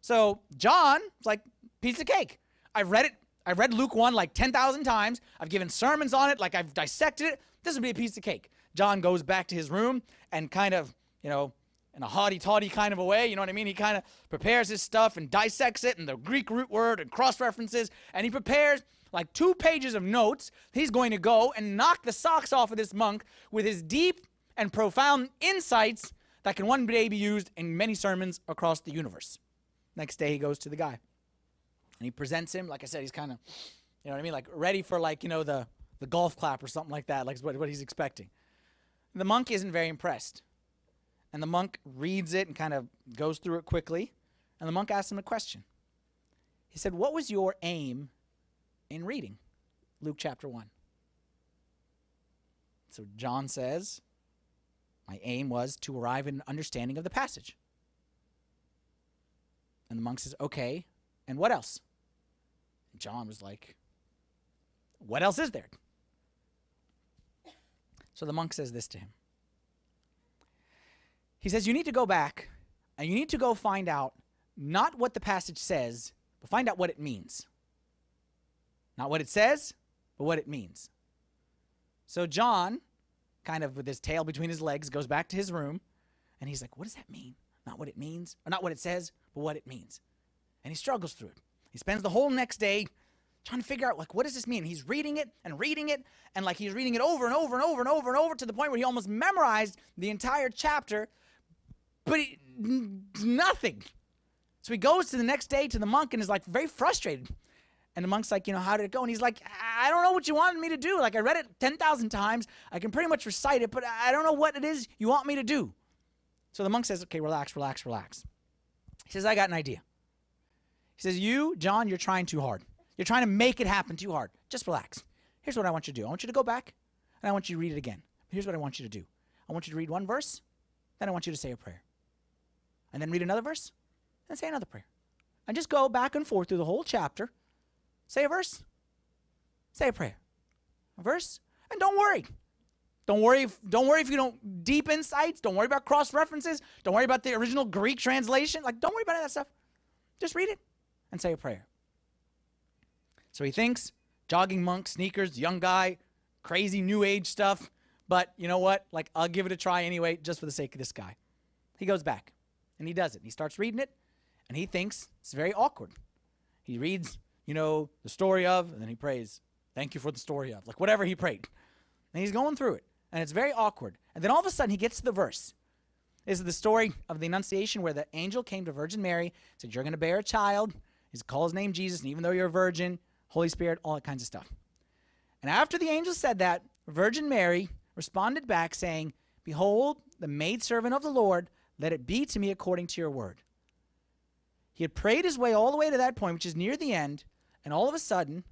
So john it's like piece of cake. I've read it i've read luke 1 like 10000 times i've given sermons on it like i've dissected it this would be a piece of cake. John goes back to his room and kind of, you know, in a haughty toddy kind of a way, you know what I mean? He kind of prepares his stuff and dissects it and the Greek root word and cross references, and he prepares like two pages of notes. He's going to go and knock the socks off of this monk with his deep and profound insights that can one day be used in many sermons across the universe. Next day, he goes to the guy and he presents him. Like I said, he's kind of, you know what I mean? Like ready for like, you know, the the golf clap or something like that, like what, what he's expecting. The monk isn't very impressed. And the monk reads it and kind of goes through it quickly. And the monk asks him a question. He said, What was your aim in reading Luke chapter 1? So John says, My aim was to arrive at an understanding of the passage. And the monk says, Okay, and what else? John was like, What else is there? So the monk says this to him. He says, You need to go back and you need to go find out not what the passage says, but find out what it means. Not what it says, but what it means. So John, kind of with his tail between his legs, goes back to his room and he's like, What does that mean? Not what it means, or not what it says, but what it means. And he struggles through it. He spends the whole next day trying to figure out like what does this mean? He's reading it and reading it and like he's reading it over and over and over and over and over to the point where he almost memorized the entire chapter but he, nothing. So he goes to the next day to the monk and is like very frustrated. And the monk's like you know how did it go? And he's like i don't know what you wanted me to do. Like i read it 10000 times. I can pretty much recite it but i don't know what it is you want me to do. So the monk says okay relax relax relax. He says i got an idea he says you john you're trying too hard you're trying to make it happen too hard. Just relax. Here's what I want you to do I want you to go back and I want you to read it again. Here's what I want you to do I want you to read one verse, then I want you to say a prayer. And then read another verse, and say another prayer. And just go back and forth through the whole chapter. Say a verse, say a prayer. A verse, and don't worry. Don't worry if don't worry if you don't deep insights. Don't worry about cross references. Don't worry about the original Greek translation. Like don't worry about that stuff. Just read it and say a prayer. So he thinks jogging monk, sneakers, young guy, crazy new age stuff. But you know what? Like, I'll give it a try anyway, just for the sake of this guy. He goes back and he does it. He starts reading it and he thinks it's very awkward. He reads, you know, the story of, and then he prays, thank you for the story of, like whatever he prayed. And he's going through it and it's very awkward. And then all of a sudden he gets to the verse. This is the story of the Annunciation where the angel came to Virgin Mary, said, You're going to bear a child. He's called his name Jesus, and even though you're a virgin, Holy Spirit, all that kinds of stuff. And after the angel said that, Virgin Mary responded back, saying, Behold, the maidservant of the Lord, let it be to me according to your word. He had prayed his way all the way to that point, which is near the end, and all of a sudden,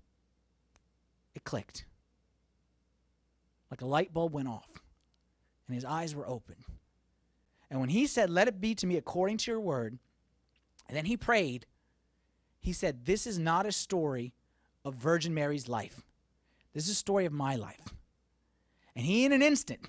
it clicked. Like a light bulb went off, and his eyes were open. And when he said, Let it be to me according to your word, and then he prayed, he said, This is not a story of Virgin Mary's life. This is a story of my life. And he, in an instant,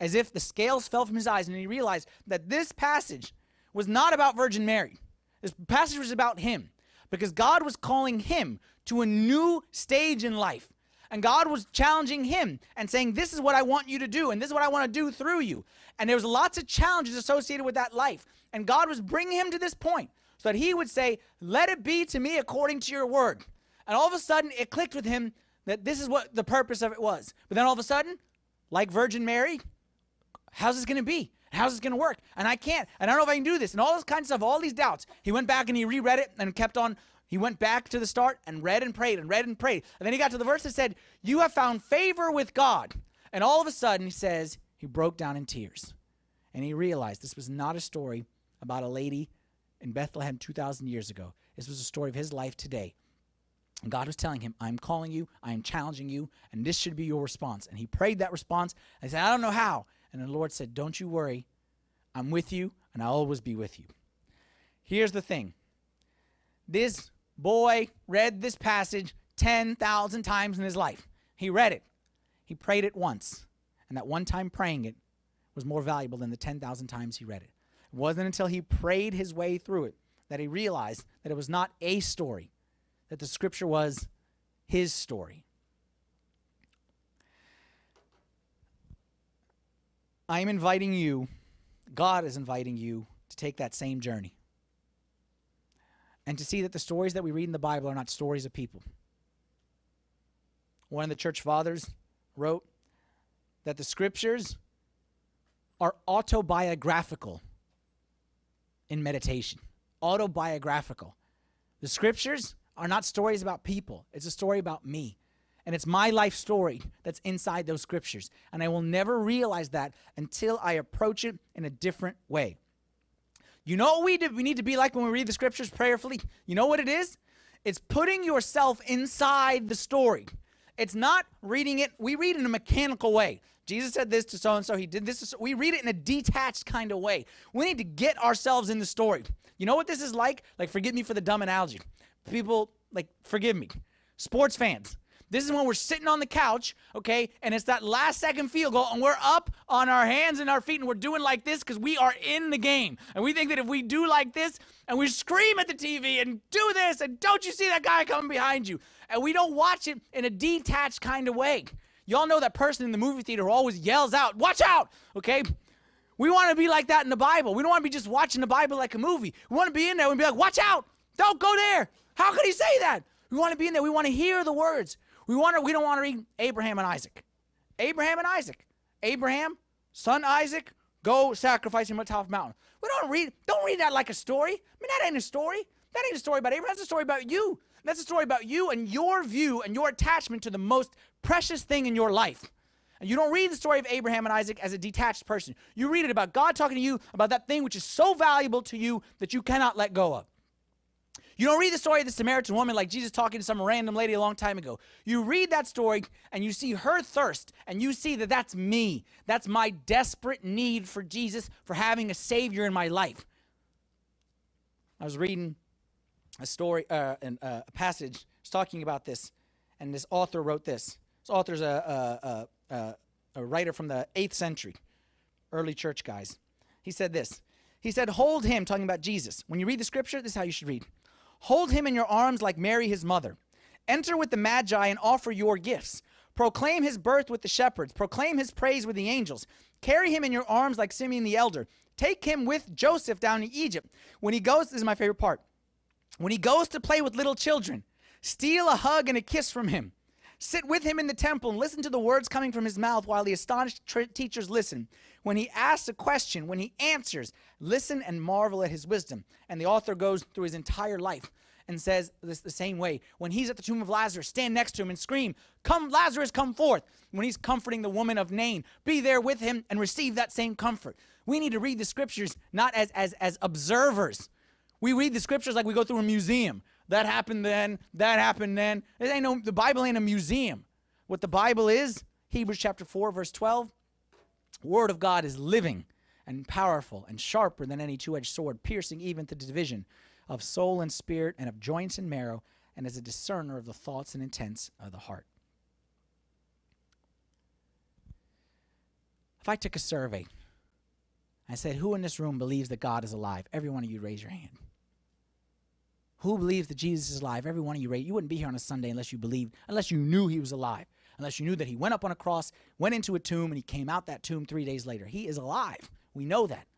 as if the scales fell from his eyes, and he realized that this passage was not about Virgin Mary. This passage was about him because God was calling him to a new stage in life. And God was challenging him and saying, This is what I want you to do, and this is what I want to do through you. And there was lots of challenges associated with that life. And God was bringing him to this point so that he would say, Let it be to me according to your word. And all of a sudden, it clicked with him that this is what the purpose of it was. But then all of a sudden, like Virgin Mary, how's this going to be? How's this going to work? And I can't. And I don't know if I can do this. And all this kind of stuff, all these doubts. He went back and he reread it and kept on. He went back to the start and read and prayed and read and prayed. And then he got to the verse that said, You have found favor with God. And all of a sudden, he says, he broke down in tears. And he realized this was not a story about a lady in Bethlehem 2,000 years ago. This was a story of his life today. And God was telling him, I'm calling you, I am challenging you, and this should be your response. And he prayed that response. He said, I don't know how. And the Lord said, Don't you worry. I'm with you, and I'll always be with you. Here's the thing this boy read this passage 10,000 times in his life. He read it, he prayed it once. And that one time praying it was more valuable than the 10,000 times he read it. It wasn't until he prayed his way through it that he realized that it was not a story, that the scripture was his story. I am inviting you, God is inviting you to take that same journey and to see that the stories that we read in the Bible are not stories of people. One of the church fathers wrote that the scriptures are autobiographical in meditation. Autobiographical. The scriptures are not stories about people, it's a story about me. And it's my life story that's inside those scriptures. And I will never realize that until I approach it in a different way. You know what we, do, we need to be like when we read the scriptures prayerfully? You know what it is? It's putting yourself inside the story. It's not reading it, we read in a mechanical way. Jesus said this to so and so, he did this. So, we read it in a detached kind of way. We need to get ourselves in the story. You know what this is like? Like, forgive me for the dumb analogy. People, like, forgive me. Sports fans, this is when we're sitting on the couch, okay, and it's that last second field goal, and we're up on our hands and our feet, and we're doing like this because we are in the game. And we think that if we do like this, and we scream at the TV and do this, and don't you see that guy coming behind you? And we don't watch it in a detached kind of way. Y'all know that person in the movie theater who always yells out, Watch out! Okay? We want to be like that in the Bible. We don't want to be just watching the Bible like a movie. We want to be in there and be like, Watch out! Don't go there! How could he say that? We want to be in there. We want to hear the words. We want to, we don't want to read Abraham and Isaac. Abraham and Isaac. Abraham, son Isaac, go sacrifice him on top of mountain. We don't read, don't read that like a story. I mean, that ain't a story. That ain't a story about Abraham. That's a story about you. That's a story about you and your view and your attachment to the most precious thing in your life. And you don't read the story of Abraham and Isaac as a detached person. You read it about God talking to you about that thing which is so valuable to you that you cannot let go of. You don't read the story of the Samaritan woman like Jesus talking to some random lady a long time ago. You read that story and you see her thirst and you see that that's me. That's my desperate need for Jesus, for having a Savior in my life. I was reading a story, uh, uh, a passage was talking about this, and this author wrote this. This author's a, a, a, a writer from the 8th century, early church guys. He said this. He said, Hold him, talking about Jesus. When you read the scripture, this is how you should read. Hold him in your arms like Mary, his mother. Enter with the Magi and offer your gifts. Proclaim his birth with the shepherds. Proclaim his praise with the angels. Carry him in your arms like Simeon the elder. Take him with Joseph down to Egypt. When he goes, this is my favorite part. When he goes to play with little children, steal a hug and a kiss from him. Sit with him in the temple and listen to the words coming from his mouth while the astonished tr- teachers listen. When he asks a question, when he answers, listen and marvel at his wisdom. And the author goes through his entire life and says this the same way. When he's at the tomb of Lazarus, stand next to him and scream, Come, Lazarus, come forth. When he's comforting the woman of Nain, be there with him and receive that same comfort. We need to read the scriptures not as, as, as observers. We read the scriptures like we go through a museum. That happened then, that happened then. It ain't no, the Bible ain't a museum. What the Bible is, Hebrews chapter 4, verse 12, Word of God is living and powerful and sharper than any two edged sword, piercing even the division of soul and spirit and of joints and marrow, and is a discerner of the thoughts and intents of the heart. If I took a survey, I said, Who in this room believes that God is alive? Every one of you raise your hand. Who believes that Jesus is alive? Every one of you raise. You wouldn't be here on a Sunday unless you believed, unless you knew he was alive, unless you knew that he went up on a cross, went into a tomb, and he came out that tomb three days later. He is alive. We know that.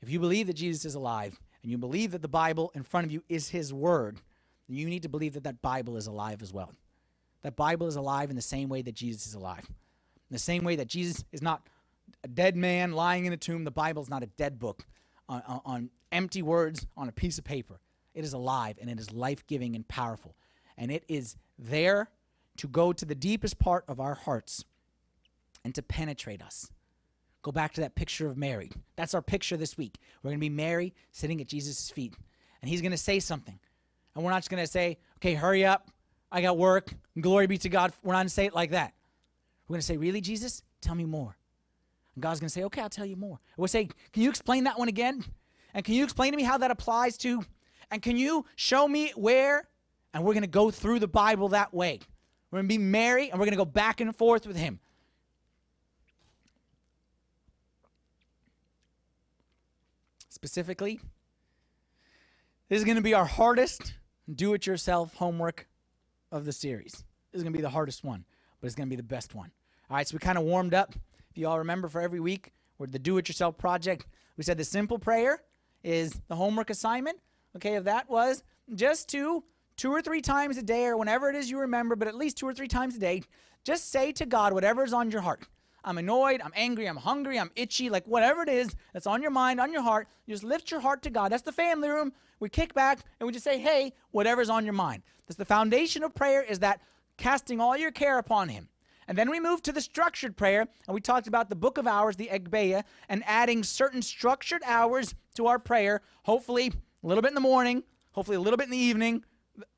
If you believe that Jesus is alive and you believe that the Bible in front of you is his word, then you need to believe that that Bible is alive as well. That Bible is alive in the same way that Jesus is alive. In the same way that Jesus is not a dead man lying in a tomb. The Bible is not a dead book on, on, empty words on a piece of paper. It is alive and it is life giving and powerful. And it is there to go to the deepest part of our hearts and to penetrate us. Go back to that picture of Mary. That's our picture this week. We're going to be Mary sitting at Jesus' feet. And he's going to say something. And we're not just going to say, okay, hurry up. I got work. Glory be to God. We're not going to say it like that. We're going to say, really, Jesus? Tell me more. And God's going to say, okay, I'll tell you more. We'll say, can you explain that one again? And can you explain to me how that applies to? And can you show me where? And we're going to go through the Bible that way. We're going to be Mary and we're going to go back and forth with him. Specifically, this is going to be our hardest do it yourself homework of the series. This is going to be the hardest one, but it's going to be the best one. All right, so we kind of warmed up. If you all remember for every week, we're the do it yourself project. We said the simple prayer is the homework assignment. Okay, if that was just to two or three times a day or whenever it is you remember, but at least two or three times a day, just say to God whatever's on your heart. I'm annoyed, I'm angry, I'm hungry, I'm itchy, like whatever it is that's on your mind, on your heart, just lift your heart to God. That's the family room. We kick back and we just say, hey, whatever's on your mind. That's the foundation of prayer is that casting all your care upon Him. And then we moved to the structured prayer, and we talked about the book of hours, the Agpeya, and adding certain structured hours to our prayer. Hopefully, a little bit in the morning, hopefully, a little bit in the evening,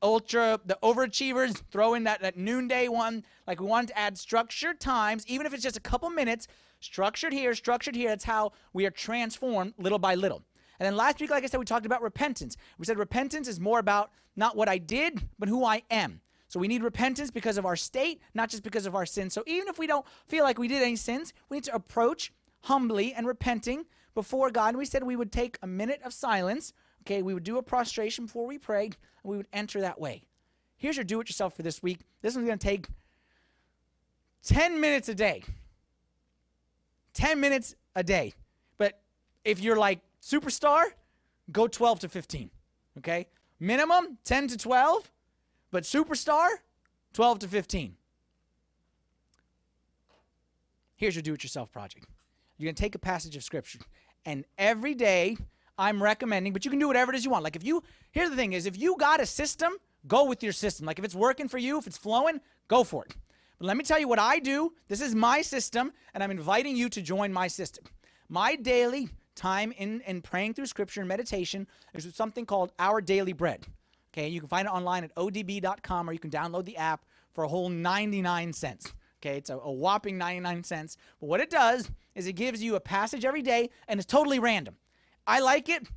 ultra the overachievers throw in that, that noonday one. Like we wanted to add structured times even if it's just a couple minutes structured here structured here. That's how we are transformed little by little. And then last week like i said we talked about repentance. We said repentance is more about not what i did but who i am so we need repentance because of our state not just because of our sins so even if we don't feel like we did any sins we need to approach humbly and repenting before god and we said we would take a minute of silence Okay, we would do a prostration before we prayed, and we would enter that way. Here's your do it yourself for this week. This one's going to take 10 minutes a day. 10 minutes a day. But if you're like superstar, go 12 to 15. Okay? Minimum 10 to 12, but superstar 12 to 15. Here's your do it yourself project. You're going to take a passage of scripture and every day I'm recommending, but you can do whatever it is you want. Like if you, here's the thing is if you got a system, go with your system. Like if it's working for you, if it's flowing, go for it. But let me tell you what I do. This is my system, and I'm inviting you to join my system. My daily time in, in praying through scripture and meditation is something called Our Daily Bread. Okay, you can find it online at odb.com or you can download the app for a whole 99 cents. Okay, it's a, a whopping 99 cents. But what it does is it gives you a passage every day and it's totally random. I like it.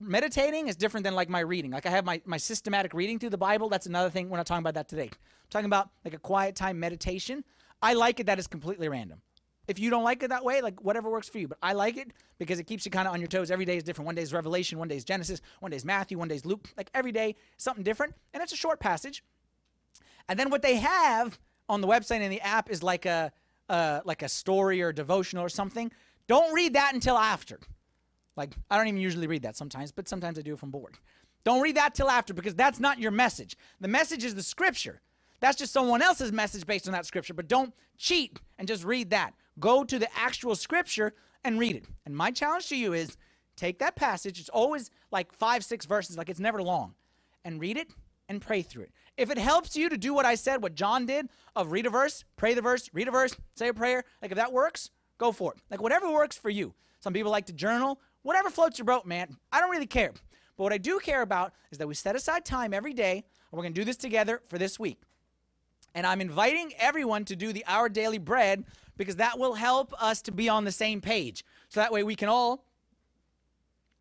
Meditating is different than like my reading. Like I have my, my systematic reading through the Bible. That's another thing. We're not talking about that today. I'm talking about like a quiet time meditation. I like it that is completely random. If you don't like it that way, like whatever works for you. But I like it because it keeps you kind of on your toes. Every day is different. One day is Revelation, one day is Genesis, one day is Matthew, one day is Luke. Like every day, something different. And it's a short passage. And then what they have on the website and the app is like a uh, like a story or devotional or something. Don't read that until after. Like, I don't even usually read that sometimes, but sometimes I do if I'm bored. Don't read that till after because that's not your message. The message is the scripture. That's just someone else's message based on that scripture, but don't cheat and just read that. Go to the actual scripture and read it. And my challenge to you is take that passage, it's always like five, six verses, like it's never long, and read it and pray through it. If it helps you to do what I said, what John did of read a verse, pray the verse, read a verse, say a prayer, like if that works, go for it. Like whatever works for you. Some people like to journal whatever floats your boat, man. I don't really care. But what I do care about is that we set aside time every day, and we're going to do this together for this week. And I'm inviting everyone to do the Our Daily Bread because that will help us to be on the same page. So that way we can all,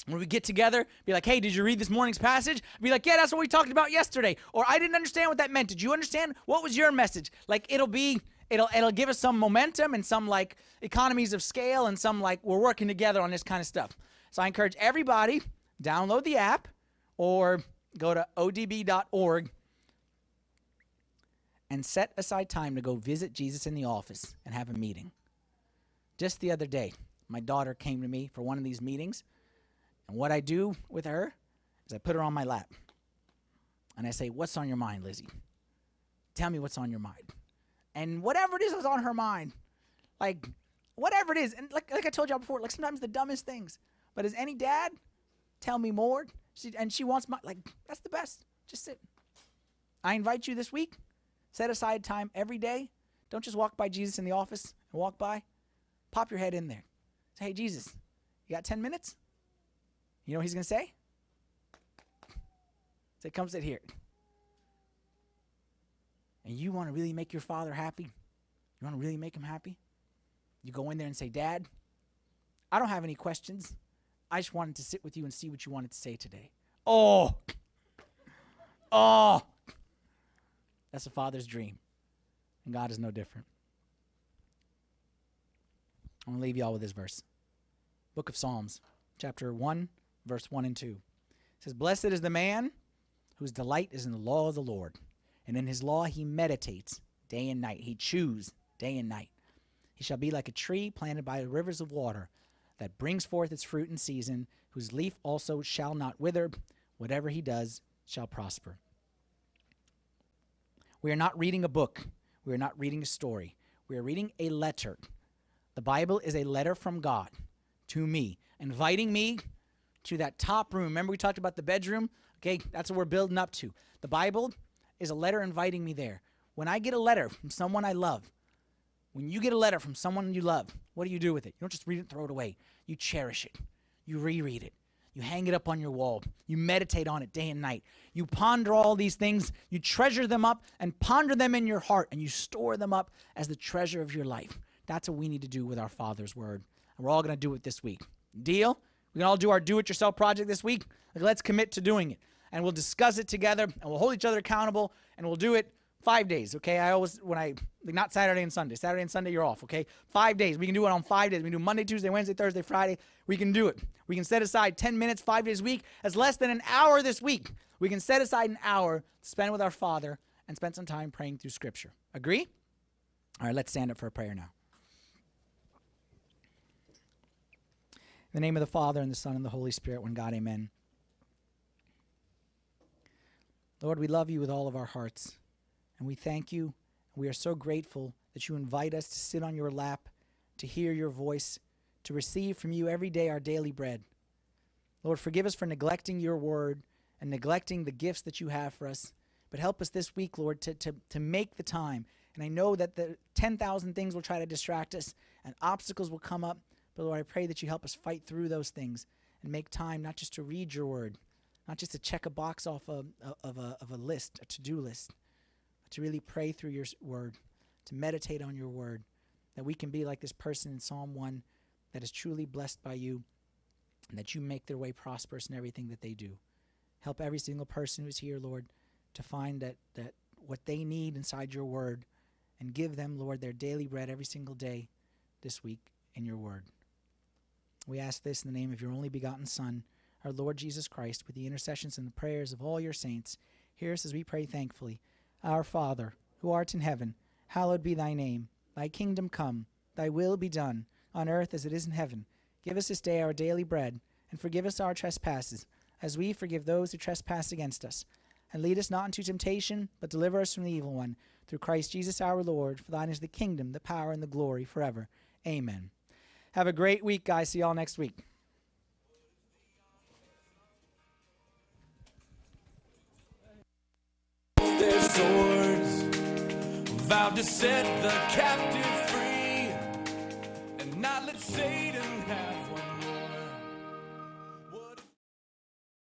when we get together, be like, hey, did you read this morning's passage? Be like, yeah, that's what we talked about yesterday. Or I didn't understand what that meant. Did you understand? What was your message? Like, it'll be it'll it'll give us some momentum and some like economies of scale and some like we're working together on this kind of stuff. So I encourage everybody download the app or go to odb.org and set aside time to go visit Jesus in the office and have a meeting. Just the other day, my daughter came to me for one of these meetings, and what I do with her is I put her on my lap. And I say, What's on your mind, Lizzie? Tell me what's on your mind. And whatever it is that's on her mind, like whatever it is. And like, like I told y'all before, like sometimes the dumbest things. But as any dad, tell me more. She, and she wants my, like, that's the best. Just sit. I invite you this week. Set aside time every day. Don't just walk by Jesus in the office and walk by. Pop your head in there. Say, hey, Jesus, you got 10 minutes? You know what he's going to say? Say, come sit here. And you want to really make your father happy? You want to really make him happy? You go in there and say, Dad, I don't have any questions. I just wanted to sit with you and see what you wanted to say today. Oh, oh, that's a father's dream. And God is no different. I'm going to leave you all with this verse. Book of Psalms, chapter 1, verse 1 and 2. It says, Blessed is the man whose delight is in the law of the Lord, and in his law he meditates day and night. He chews day and night. He shall be like a tree planted by rivers of water that brings forth its fruit in season, whose leaf also shall not wither. Whatever he does shall prosper. We are not reading a book. We are not reading a story. We are reading a letter. The Bible is a letter from God to me, inviting me to that top room. Remember, we talked about the bedroom? Okay, that's what we're building up to. The Bible is a letter inviting me there. When I get a letter from someone I love, when you get a letter from someone you love, what do you do with it? You don't just read it and throw it away. You cherish it. You reread it. You hang it up on your wall. You meditate on it day and night. You ponder all these things. You treasure them up and ponder them in your heart and you store them up as the treasure of your life. That's what we need to do with our Father's Word. And we're all going to do it this week. Deal? We can all do our do it yourself project this week. Like, let's commit to doing it. And we'll discuss it together and we'll hold each other accountable and we'll do it five days, okay? I always, when I, like not Saturday and Sunday. Saturday and Sunday, you're off, okay? Five days. We can do it on five days. We can do Monday, Tuesday, Wednesday, Thursday, Friday. We can do it. We can set aside 10 minutes, five days a week. That's less than an hour this week. We can set aside an hour to spend with our Father and spend some time praying through Scripture. Agree? All right, let's stand up for a prayer now. In the name of the Father, and the Son, and the Holy Spirit, one God, amen. Lord, we love you with all of our hearts. And we thank you. We are so grateful that you invite us to sit on your lap, to hear your voice, to receive from you every day our daily bread. Lord, forgive us for neglecting your word and neglecting the gifts that you have for us. But help us this week, Lord, to, to, to make the time. And I know that the 10,000 things will try to distract us and obstacles will come up. But Lord, I pray that you help us fight through those things and make time not just to read your word, not just to check a box off of, a, of a list, a to do list, to really pray through your word, to meditate on your word, that we can be like this person in Psalm 1 that is truly blessed by you, and that you make their way prosperous in everything that they do. Help every single person who's here, Lord, to find that, that what they need inside your word and give them, Lord, their daily bread every single day this week in your word. We ask this in the name of your only begotten Son, our Lord Jesus Christ, with the intercessions and the prayers of all your saints. Hear us as we pray thankfully. Our Father, who art in heaven, hallowed be thy name. Thy kingdom come, thy will be done, on earth as it is in heaven. Give us this day our daily bread, and forgive us our trespasses, as we forgive those who trespass against us. And lead us not into temptation, but deliver us from the evil one. Through Christ Jesus our Lord, for thine is the kingdom, the power, and the glory forever. Amen. Have a great week, guys. See y'all next week. vowed to set the captive free. And not let's say.